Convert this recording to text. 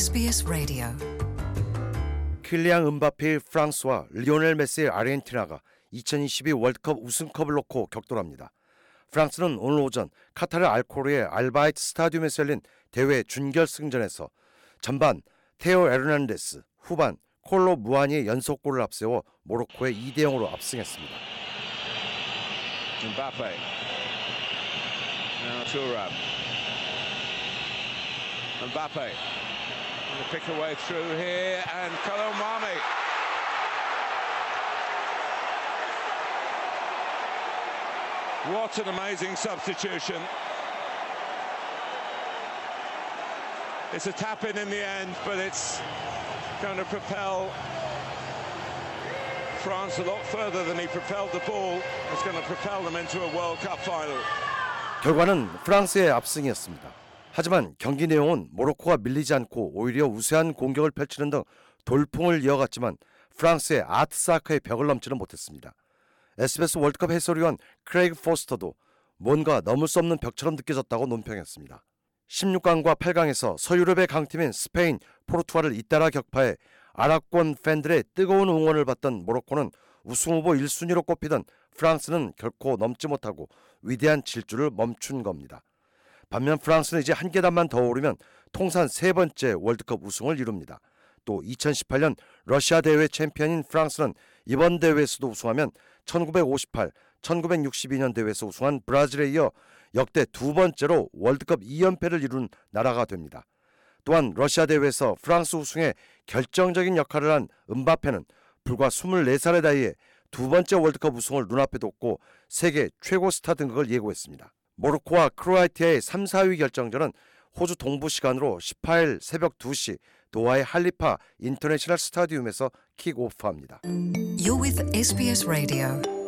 SBS Radio. 킬리앙 음바페의 프랑스와 리오넬 메시의 아르헨티나가 2022 월드컵 우승컵을 놓고 격돌합니다. 프랑스는 오늘 오전 카타르 알코르의 알바이트 스타디움에서 열린 대회 준결승전에서 전반 테오 에르난데스, 후반 콜로 무아니의 연속골을 앞세워 모로코에 2대 0으로 압승했습니다. Mbappe. Now Thuram. Mbappe. Going to pick a way through here and Colomami. What an amazing substitution. It's a tap in in the end, but it's going to propel France a lot further than he propelled the ball. It's going to propel them into a World Cup final. 결과는 프랑스의 압승이었습니다. 하지만 경기 내용은 모로코가 밀리지 않고 오히려 우세한 공격을 펼치는 등 돌풍을 이어갔지만 프랑스의 아트사크의 벽을 넘지는 못했습니다. SBS 월드컵 해설위원 크레이그 포스터도 뭔가 넘을 수 없는 벽처럼 느껴졌다고 논평했습니다. 16강과 8강에서 서유럽의 강팀인 스페인, 포르투갈을 잇따라 격파해 아랍권 팬들의 뜨거운 응원을 받던 모로코는 우승 후보 1순위로 꼽히던 프랑스는 결코 넘지 못하고 위대한 질주를 멈춘 겁니다. 반면 프랑스는 이제 한 계단만 더 오르면 통산 세 번째 월드컵 우승을 이룹니다. 또 2018년 러시아 대회 챔피언인 프랑스는 이번 대회에서도 우승하면 1958, 1962년 대회에서 우승한 브라질에 이어 역대 두 번째로 월드컵 2연패를 이룬 나라가 됩니다. 또한 러시아 대회에서 프랑스 우승에 결정적인 역할을 한 음바페는 불과 24살의 나이에 두 번째 월드컵 우승을 눈앞에 뒀고 세계 최고 스타 등극을 예고했습니다. 모로코와 크로아티아의 3, 4위 결정전은 호주 동부 시간으로 18일 새벽 2시 도하의 할리파 인터내셔널 스타디움에서 킥오프합니다. You're with SBS Radio.